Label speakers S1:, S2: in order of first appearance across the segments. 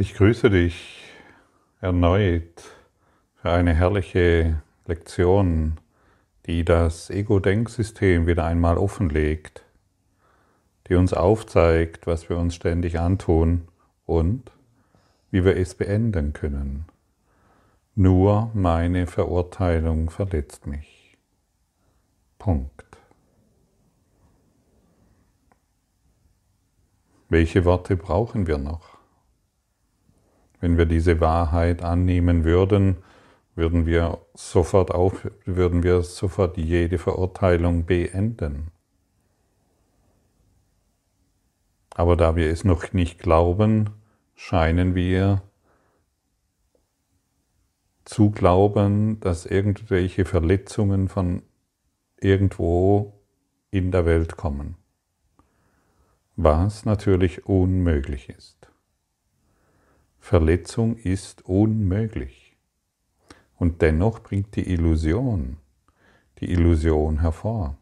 S1: Ich grüße dich erneut für eine herrliche Lektion, die das Ego-Denksystem wieder einmal offenlegt, die uns aufzeigt, was wir uns ständig antun und wie wir es beenden können. Nur meine Verurteilung verletzt mich. Punkt. Welche Worte brauchen wir noch? Wenn wir diese Wahrheit annehmen würden, würden wir sofort auf, würden wir sofort jede Verurteilung beenden. Aber da wir es noch nicht glauben, scheinen wir zu glauben, dass irgendwelche Verletzungen von irgendwo in der Welt kommen, was natürlich unmöglich ist. Verletzung ist unmöglich. Und dennoch bringt die Illusion die Illusion hervor.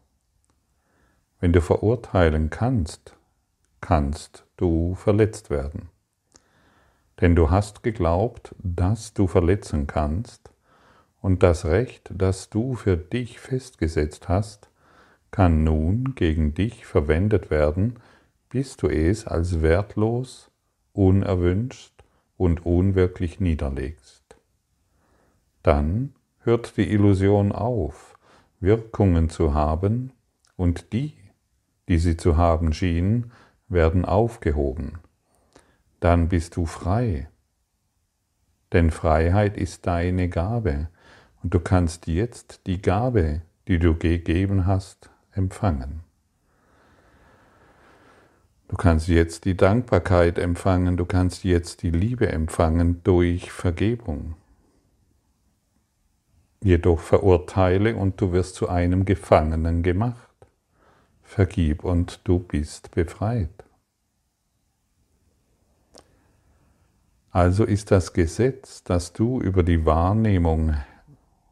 S1: Wenn du verurteilen kannst, kannst du verletzt werden. Denn du hast geglaubt, dass du verletzen kannst, und das Recht, das du für dich festgesetzt hast, kann nun gegen dich verwendet werden, bis du es als wertlos, unerwünscht und unwirklich niederlegst. Dann hört die Illusion auf, Wirkungen zu haben, und die, die sie zu haben schienen, werden aufgehoben. Dann bist du frei. Denn Freiheit ist deine Gabe, und du kannst jetzt die Gabe, die du gegeben hast, empfangen. Du kannst jetzt die Dankbarkeit empfangen, du kannst jetzt die Liebe empfangen durch Vergebung. Jedoch verurteile und du wirst zu einem Gefangenen gemacht. Vergib und du bist befreit. Also ist das Gesetz, dass du über die Wahrnehmung,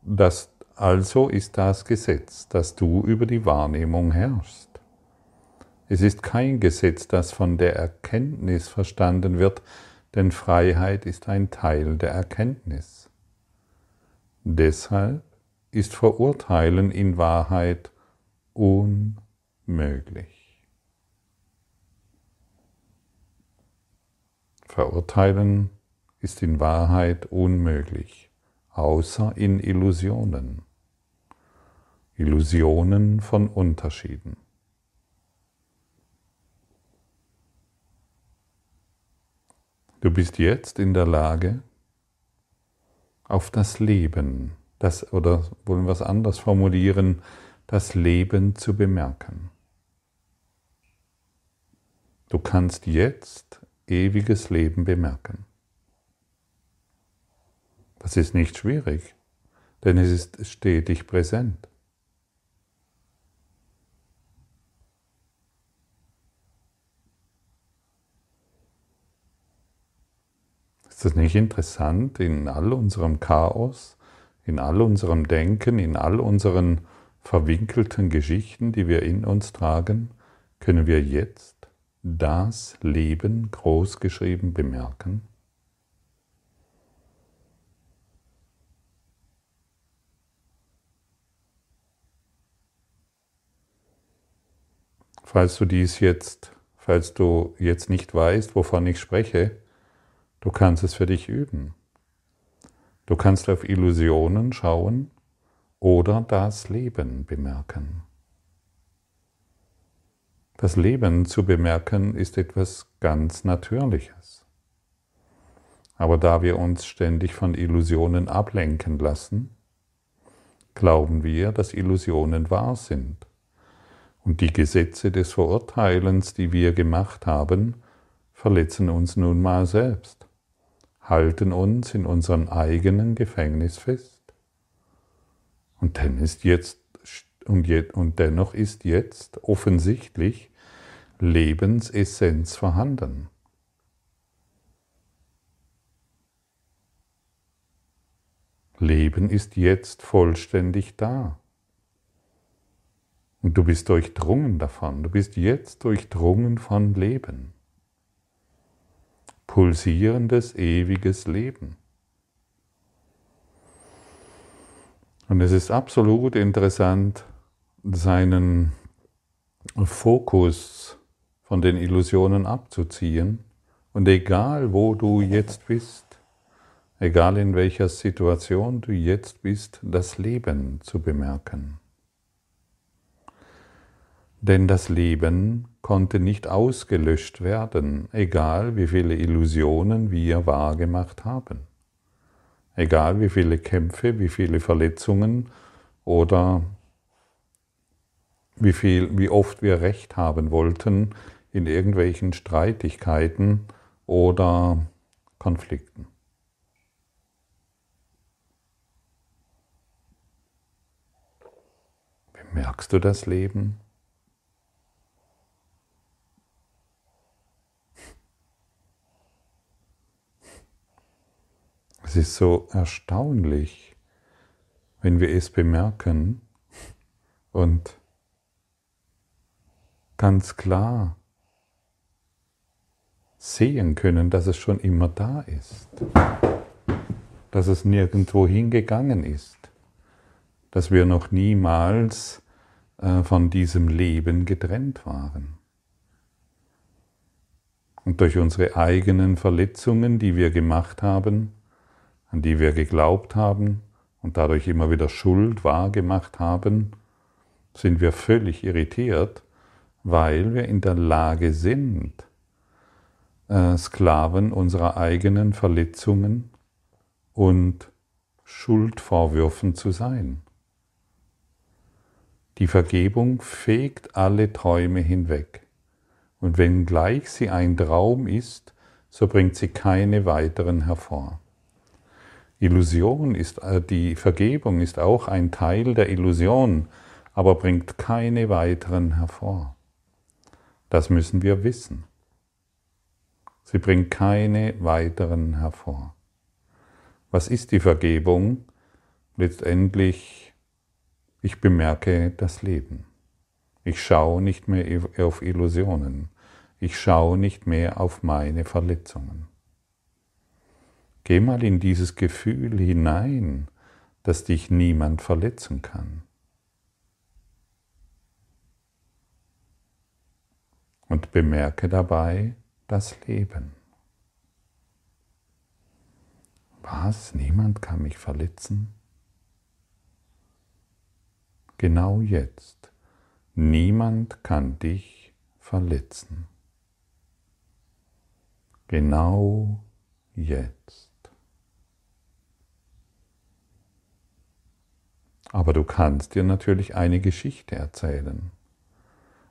S1: das, also ist das Gesetz, dass du über die Wahrnehmung herrschst. Es ist kein Gesetz, das von der Erkenntnis verstanden wird, denn Freiheit ist ein Teil der Erkenntnis. Deshalb ist Verurteilen in Wahrheit unmöglich. Verurteilen ist in Wahrheit unmöglich, außer in Illusionen. Illusionen von Unterschieden. Du bist jetzt in der Lage, auf das Leben, das, oder wollen wir es anders formulieren, das Leben zu bemerken. Du kannst jetzt ewiges Leben bemerken. Das ist nicht schwierig, denn es ist stetig präsent. Ist das nicht interessant? In all unserem Chaos, in all unserem Denken, in all unseren verwinkelten Geschichten, die wir in uns tragen, können wir jetzt das Leben großgeschrieben bemerken? Falls du dies jetzt, falls du jetzt nicht weißt, wovon ich spreche, Du kannst es für dich üben. Du kannst auf Illusionen schauen oder das Leben bemerken. Das Leben zu bemerken ist etwas ganz Natürliches. Aber da wir uns ständig von Illusionen ablenken lassen, glauben wir, dass Illusionen wahr sind. Und die Gesetze des Verurteilens, die wir gemacht haben, verletzen uns nun mal selbst halten uns in unserem eigenen Gefängnis fest. Und, dann ist jetzt, und, je, und dennoch ist jetzt offensichtlich Lebensessenz vorhanden. Leben ist jetzt vollständig da. Und du bist durchdrungen davon. Du bist jetzt durchdrungen von Leben pulsierendes, ewiges Leben. Und es ist absolut interessant, seinen Fokus von den Illusionen abzuziehen. Und egal, wo du jetzt bist, egal in welcher Situation du jetzt bist, das Leben zu bemerken. Denn das Leben konnte nicht ausgelöscht werden, egal wie viele Illusionen wir wahrgemacht haben. Egal wie viele Kämpfe, wie viele Verletzungen oder wie, viel, wie oft wir Recht haben wollten in irgendwelchen Streitigkeiten oder Konflikten. Bemerkst du das Leben? Es ist so erstaunlich, wenn wir es bemerken und ganz klar sehen können, dass es schon immer da ist, dass es nirgendwo hingegangen ist, dass wir noch niemals äh, von diesem Leben getrennt waren. Und durch unsere eigenen Verletzungen, die wir gemacht haben, an die wir geglaubt haben und dadurch immer wieder Schuld wahrgemacht haben, sind wir völlig irritiert, weil wir in der Lage sind, äh, Sklaven unserer eigenen Verletzungen und Schuldvorwürfen zu sein. Die Vergebung fegt alle Träume hinweg, und wenngleich sie ein Traum ist, so bringt sie keine weiteren hervor. Illusion ist, äh, die Vergebung ist auch ein Teil der Illusion, aber bringt keine weiteren hervor. Das müssen wir wissen. Sie bringt keine weiteren hervor. Was ist die Vergebung? Letztendlich, ich bemerke das Leben. Ich schaue nicht mehr auf Illusionen. Ich schaue nicht mehr auf meine Verletzungen. Geh mal in dieses Gefühl hinein, dass dich niemand verletzen kann. Und bemerke dabei das Leben. Was? Niemand kann mich verletzen? Genau jetzt. Niemand kann dich verletzen. Genau jetzt. Aber du kannst dir natürlich eine Geschichte erzählen.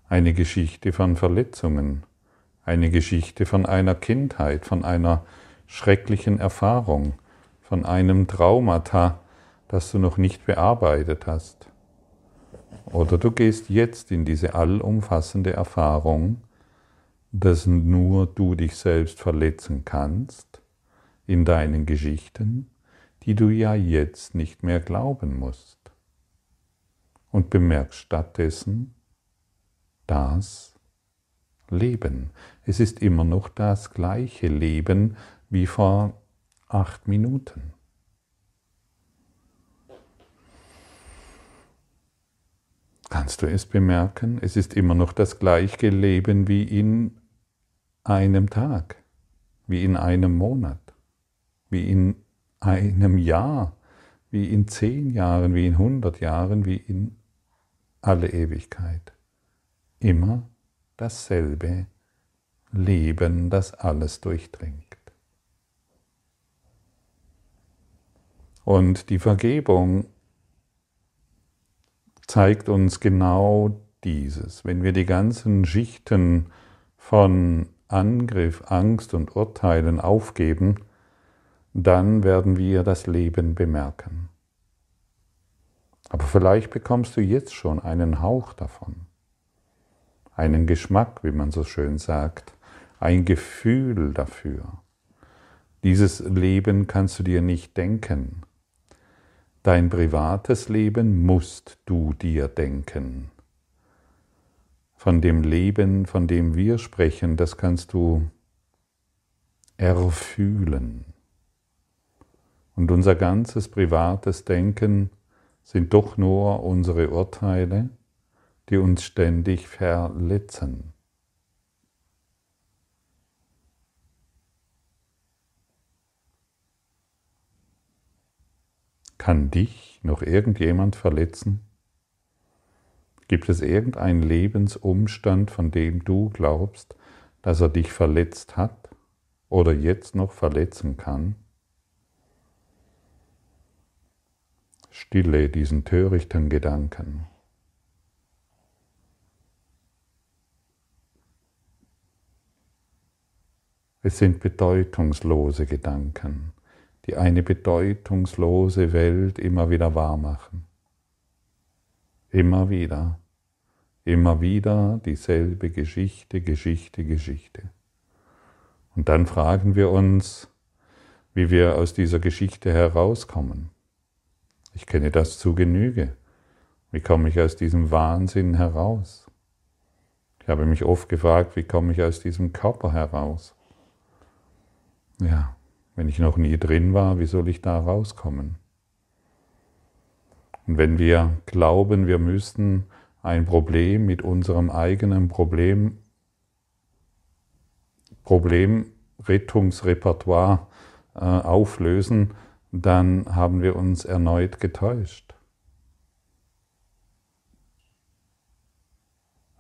S1: Eine Geschichte von Verletzungen, eine Geschichte von einer Kindheit, von einer schrecklichen Erfahrung, von einem Traumata, das du noch nicht bearbeitet hast. Oder du gehst jetzt in diese allumfassende Erfahrung, dass nur du dich selbst verletzen kannst in deinen Geschichten, die du ja jetzt nicht mehr glauben musst und bemerkst stattdessen das Leben. Es ist immer noch das gleiche Leben wie vor acht Minuten. Kannst du es bemerken? Es ist immer noch das gleiche Leben wie in einem Tag, wie in einem Monat, wie in einem Jahr, wie in zehn Jahren, wie in hundert Jahren, wie in alle Ewigkeit. Immer dasselbe Leben, das alles durchdringt. Und die Vergebung zeigt uns genau dieses. Wenn wir die ganzen Schichten von Angriff, Angst und Urteilen aufgeben, dann werden wir das Leben bemerken. Aber vielleicht bekommst du jetzt schon einen Hauch davon, einen Geschmack, wie man so schön sagt, ein Gefühl dafür. Dieses Leben kannst du dir nicht denken. Dein privates Leben musst du dir denken. Von dem Leben, von dem wir sprechen, das kannst du erfühlen. Und unser ganzes privates Denken sind doch nur unsere Urteile, die uns ständig verletzen. Kann dich noch irgendjemand verletzen? Gibt es irgendeinen Lebensumstand, von dem du glaubst, dass er dich verletzt hat oder jetzt noch verletzen kann? Stille diesen törichten Gedanken. Es sind bedeutungslose Gedanken, die eine bedeutungslose Welt immer wieder wahrmachen. Immer wieder, immer wieder dieselbe Geschichte, Geschichte, Geschichte. Und dann fragen wir uns, wie wir aus dieser Geschichte herauskommen. Ich kenne das zu Genüge. Wie komme ich aus diesem Wahnsinn heraus? Ich habe mich oft gefragt, wie komme ich aus diesem Körper heraus? Ja, wenn ich noch nie drin war, wie soll ich da rauskommen? Und wenn wir glauben, wir müssten ein Problem mit unserem eigenen Problem, Problemrettungsrepertoire äh, auflösen, dann haben wir uns erneut getäuscht.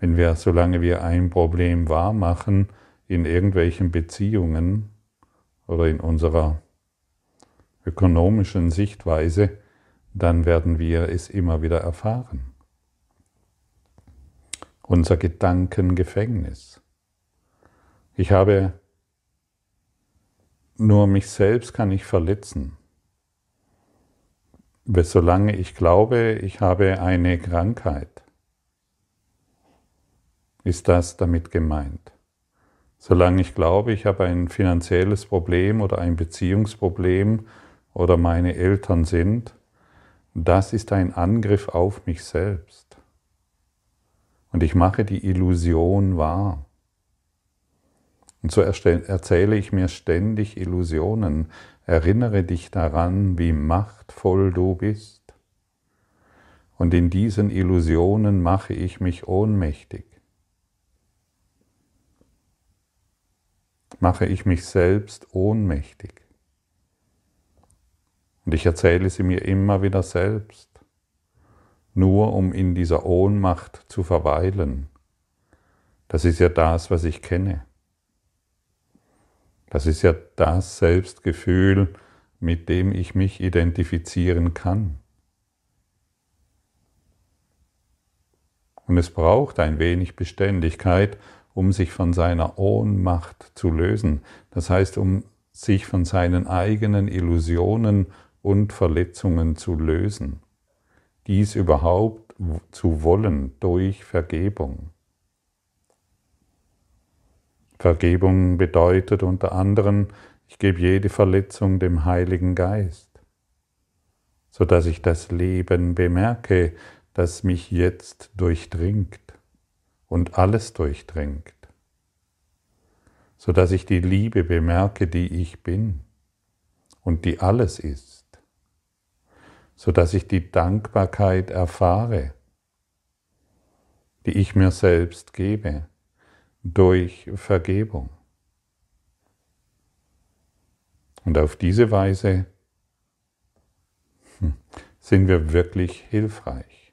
S1: Wenn wir, solange wir ein Problem wahrmachen, in irgendwelchen Beziehungen oder in unserer ökonomischen Sichtweise, dann werden wir es immer wieder erfahren. Unser Gedankengefängnis. Ich habe nur mich selbst kann ich verletzen solange ich glaube, ich habe eine Krankheit, ist das damit gemeint. Solange ich glaube, ich habe ein finanzielles Problem oder ein Beziehungsproblem oder meine Eltern sind, das ist ein Angriff auf mich selbst. Und ich mache die Illusion wahr. Und so erzähle ich mir ständig Illusionen, Erinnere dich daran, wie machtvoll du bist. Und in diesen Illusionen mache ich mich ohnmächtig. Mache ich mich selbst ohnmächtig. Und ich erzähle sie mir immer wieder selbst, nur um in dieser Ohnmacht zu verweilen. Das ist ja das, was ich kenne. Das ist ja das Selbstgefühl, mit dem ich mich identifizieren kann. Und es braucht ein wenig Beständigkeit, um sich von seiner Ohnmacht zu lösen. Das heißt, um sich von seinen eigenen Illusionen und Verletzungen zu lösen. Dies überhaupt zu wollen durch Vergebung. Vergebung bedeutet unter anderem, ich gebe jede Verletzung dem Heiligen Geist, so dass ich das Leben bemerke, das mich jetzt durchdringt und alles durchdringt, so dass ich die Liebe bemerke, die ich bin und die alles ist, so dass ich die Dankbarkeit erfahre, die ich mir selbst gebe durch Vergebung. Und auf diese Weise hm, sind wir wirklich hilfreich.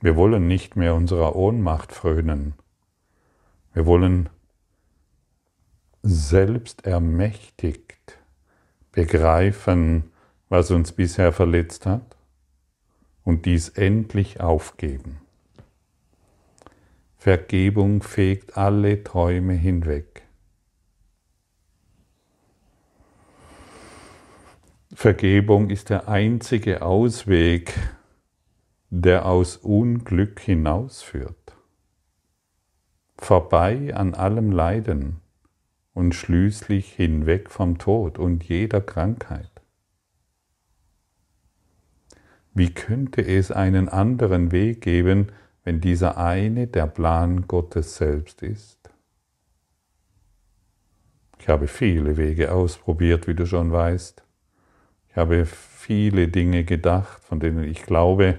S1: Wir wollen nicht mehr unserer Ohnmacht frönen. Wir wollen selbst ermächtigt begreifen, was uns bisher verletzt hat und dies endlich aufgeben. Vergebung fegt alle Träume hinweg. Vergebung ist der einzige Ausweg, der aus Unglück hinausführt. Vorbei an allem Leiden und schließlich hinweg vom Tod und jeder Krankheit. Wie könnte es einen anderen Weg geben, wenn dieser eine der Plan Gottes selbst ist? Ich habe viele Wege ausprobiert, wie du schon weißt. Ich habe viele Dinge gedacht, von denen ich glaube,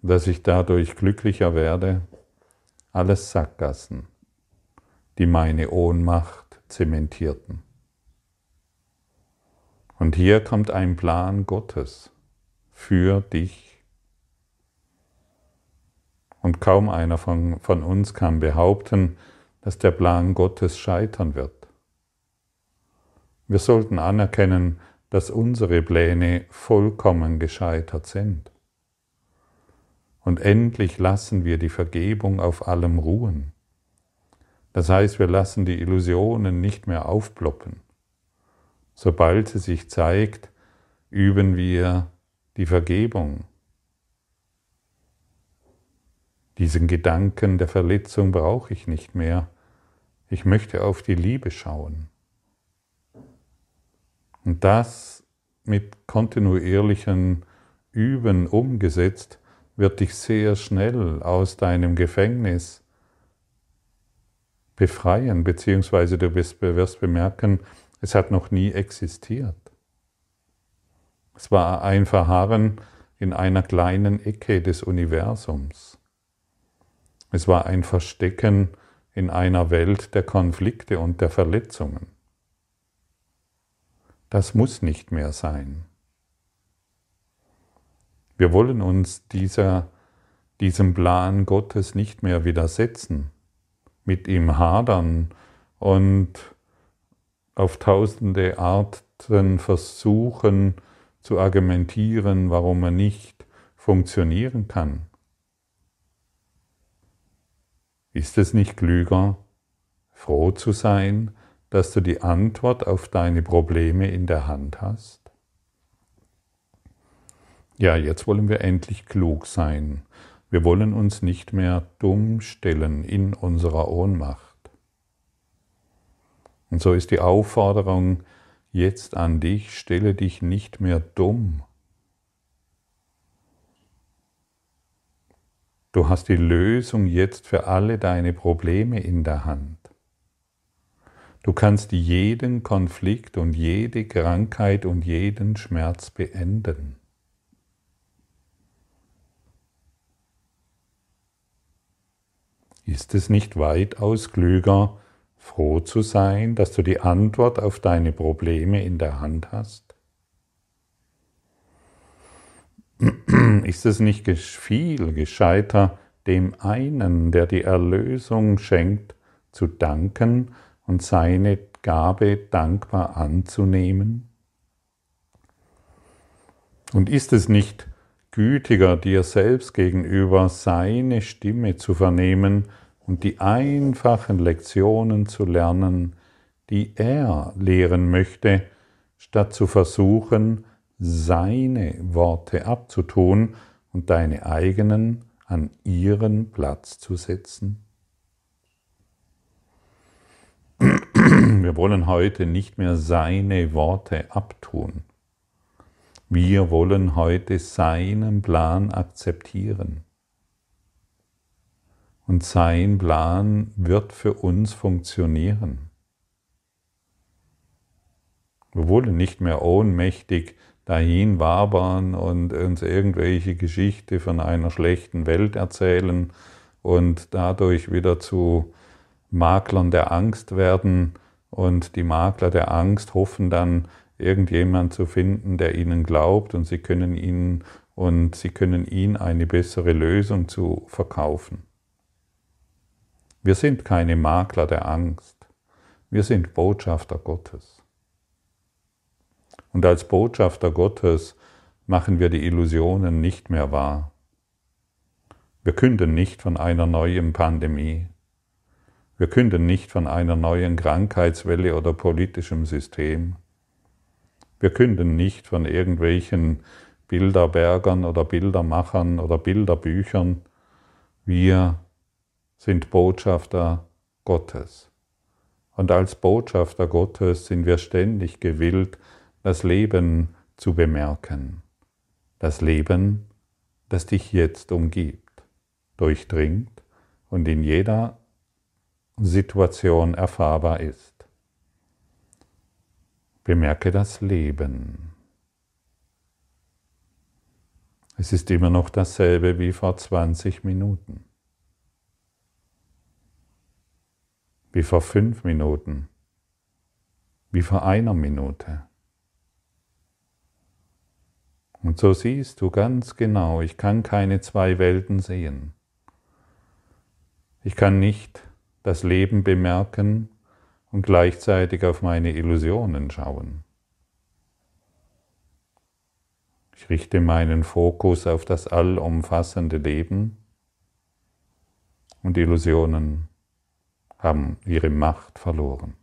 S1: dass ich dadurch glücklicher werde. Alles Sackgassen, die meine Ohnmacht zementierten. Und hier kommt ein Plan Gottes für dich. Und kaum einer von, von uns kann behaupten, dass der Plan Gottes scheitern wird. Wir sollten anerkennen, dass unsere Pläne vollkommen gescheitert sind. Und endlich lassen wir die Vergebung auf allem ruhen. Das heißt, wir lassen die Illusionen nicht mehr aufploppen. Sobald sie sich zeigt, üben wir die Vergebung. Diesen Gedanken der Verletzung brauche ich nicht mehr. Ich möchte auf die Liebe schauen. Und das mit kontinuierlichen Üben umgesetzt, wird dich sehr schnell aus deinem Gefängnis befreien, beziehungsweise du wirst bemerken, es hat noch nie existiert. Es war ein Verharren in einer kleinen Ecke des Universums. Es war ein Verstecken in einer Welt der Konflikte und der Verletzungen. Das muss nicht mehr sein. Wir wollen uns dieser, diesem Plan Gottes nicht mehr widersetzen, mit ihm hadern und auf tausende Arten versuchen zu argumentieren, warum er nicht funktionieren kann. Ist es nicht klüger, froh zu sein, dass du die Antwort auf deine Probleme in der Hand hast? Ja, jetzt wollen wir endlich klug sein. Wir wollen uns nicht mehr dumm stellen in unserer Ohnmacht. Und so ist die Aufforderung jetzt an dich, stelle dich nicht mehr dumm. Du hast die Lösung jetzt für alle deine Probleme in der Hand. Du kannst jeden Konflikt und jede Krankheit und jeden Schmerz beenden. Ist es nicht weitaus klüger, froh zu sein, dass du die Antwort auf deine Probleme in der Hand hast? Ist es nicht viel gescheiter, dem einen, der die Erlösung schenkt, zu danken und seine Gabe dankbar anzunehmen? Und ist es nicht gütiger dir selbst gegenüber seine Stimme zu vernehmen und die einfachen Lektionen zu lernen, die er lehren möchte, statt zu versuchen, seine Worte abzutun und deine eigenen an ihren Platz zu setzen? Wir wollen heute nicht mehr seine Worte abtun. Wir wollen heute seinen Plan akzeptieren. Und sein Plan wird für uns funktionieren. Wir wollen nicht mehr ohnmächtig dahin wabern und uns irgendwelche Geschichte von einer schlechten Welt erzählen und dadurch wieder zu Maklern der Angst werden und die Makler der Angst hoffen dann, irgendjemand zu finden, der ihnen glaubt und sie können ihnen und sie können ihn eine bessere Lösung zu verkaufen. Wir sind keine Makler der Angst. Wir sind Botschafter Gottes. Und als Botschafter Gottes machen wir die Illusionen nicht mehr wahr. Wir künden nicht von einer neuen Pandemie. Wir künden nicht von einer neuen Krankheitswelle oder politischem System. Wir künden nicht von irgendwelchen Bilderbergern oder Bildermachern oder Bilderbüchern. Wir sind Botschafter Gottes. Und als Botschafter Gottes sind wir ständig gewillt, das Leben zu bemerken. Das Leben, das dich jetzt umgibt, durchdringt und in jeder Situation erfahrbar ist. Bemerke das Leben. Es ist immer noch dasselbe wie vor 20 Minuten, wie vor fünf Minuten, wie vor einer Minute. Und so siehst du ganz genau, ich kann keine zwei Welten sehen. Ich kann nicht das Leben bemerken und gleichzeitig auf meine Illusionen schauen. Ich richte meinen Fokus auf das allumfassende Leben und Illusionen haben ihre Macht verloren.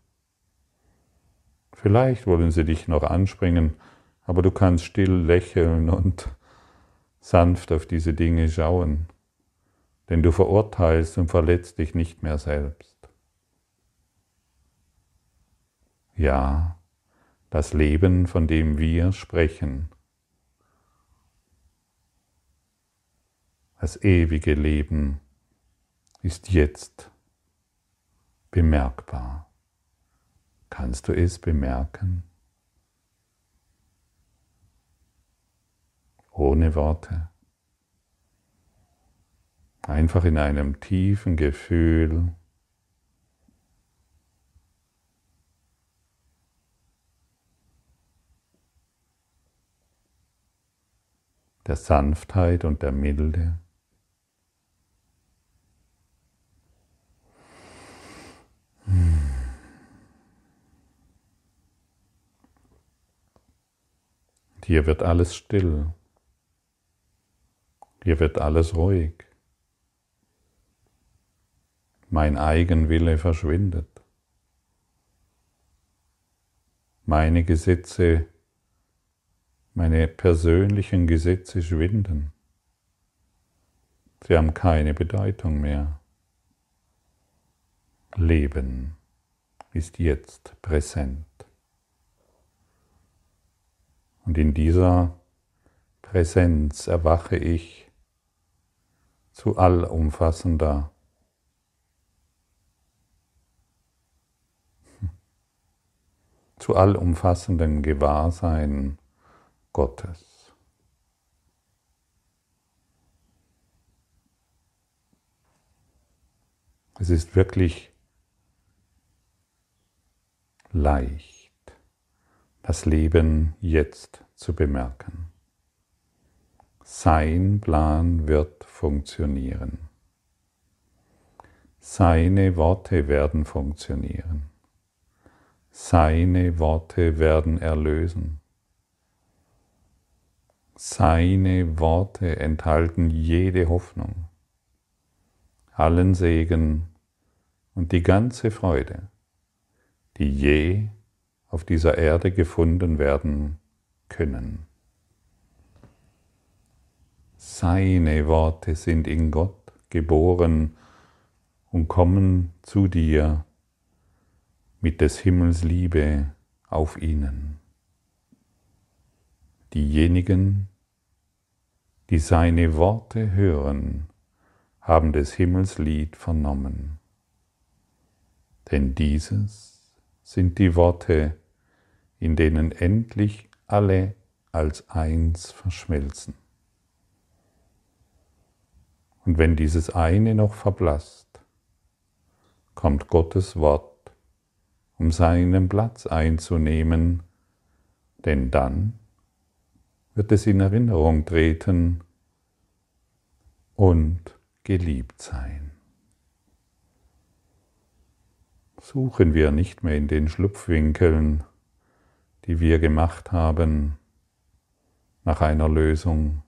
S1: Vielleicht wollen sie dich noch anspringen, aber du kannst still lächeln und sanft auf diese Dinge schauen, denn du verurteilst und verletzt dich nicht mehr selbst. Ja, das Leben, von dem wir sprechen, Das ewige Leben ist jetzt bemerkbar. Kannst du es bemerken? Ohne Worte. Einfach in einem tiefen Gefühl. der Sanftheit und der Milde. Hier wird alles still. Hier wird alles ruhig. Mein Eigenwille verschwindet. Meine Gesetze, meine persönlichen Gesetze schwinden. Sie haben keine Bedeutung mehr. Leben ist jetzt präsent. Und in dieser Präsenz erwache ich zu allumfassender zu allumfassendem Gewahrsein Gottes. Es ist wirklich leicht das Leben jetzt zu bemerken. Sein Plan wird funktionieren. Seine Worte werden funktionieren. Seine Worte werden erlösen. Seine Worte enthalten jede Hoffnung, allen Segen und die ganze Freude, die je auf dieser Erde gefunden werden können. Seine Worte sind in Gott geboren und kommen zu dir mit des Himmels Liebe auf ihnen. Diejenigen, die seine Worte hören, haben des Himmels Lied vernommen. Denn dieses sind die Worte, in denen endlich alle als eins verschmelzen. Und wenn dieses eine noch verblasst, kommt Gottes Wort, um seinen Platz einzunehmen, denn dann wird es in Erinnerung treten und geliebt sein. Suchen wir nicht mehr in den Schlupfwinkeln, die wir gemacht haben, nach einer Lösung,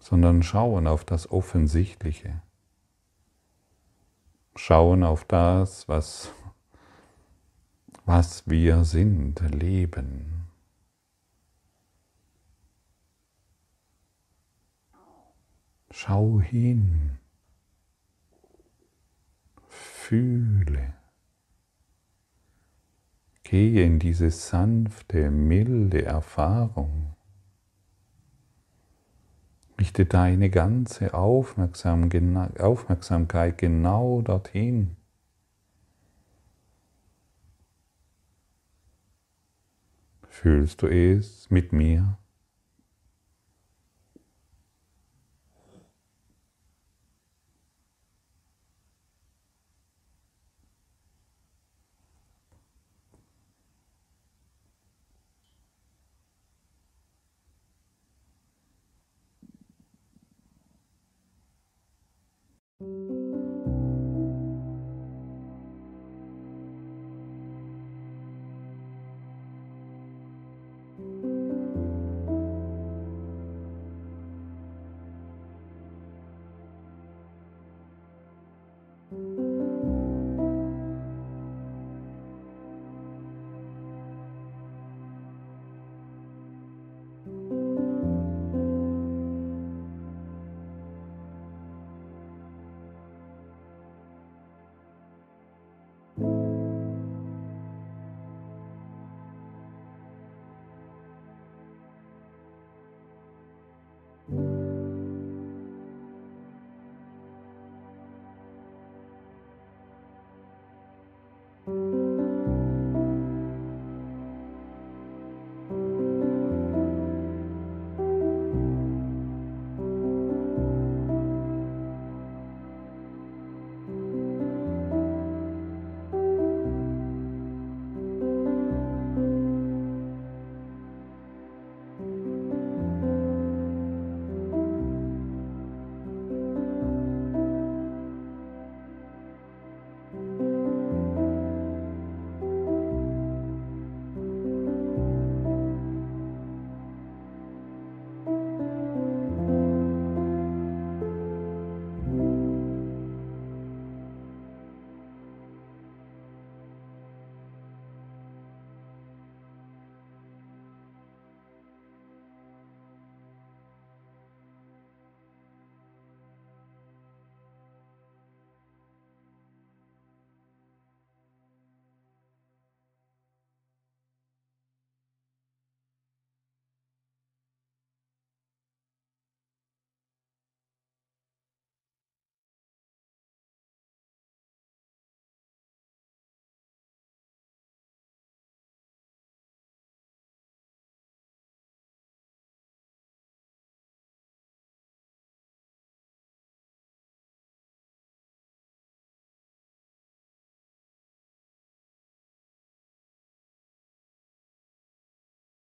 S1: sondern schauen auf das Offensichtliche. Schauen auf das, was, was wir sind, leben. Schau hin, fühle. Gehe in diese sanfte, milde Erfahrung. Richte deine ganze Aufmerksamkeit genau dorthin. fühlst du es mit mir?